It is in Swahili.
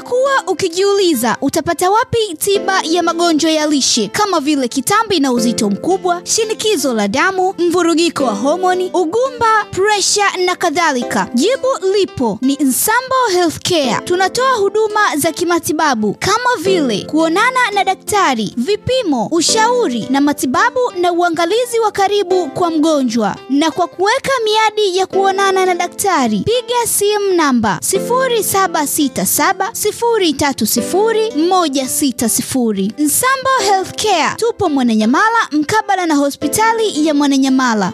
Umekuwa ukijiuliza utapata wapi tiba ya magonjwa ya lishe kama vile kitambi na uzito mkubwa, shinikizo la damu, mvurugiko wa homoni, ugumba, presha na kadhalika. Jibu lipo, ni Nsambo Healthcare. Tunatoa huduma za kimatibabu kama vile kuonana na daktari, vipimo, ushauri na matibabu na uangalizi wa karibu kwa mgonjwa. Na kwa kuweka miadi ya kuonana na daktari, piga simu namba 0767030160. Nsambo Healthcare tupo Mwananyamala mkabala na hospitali ya Mwananyamala.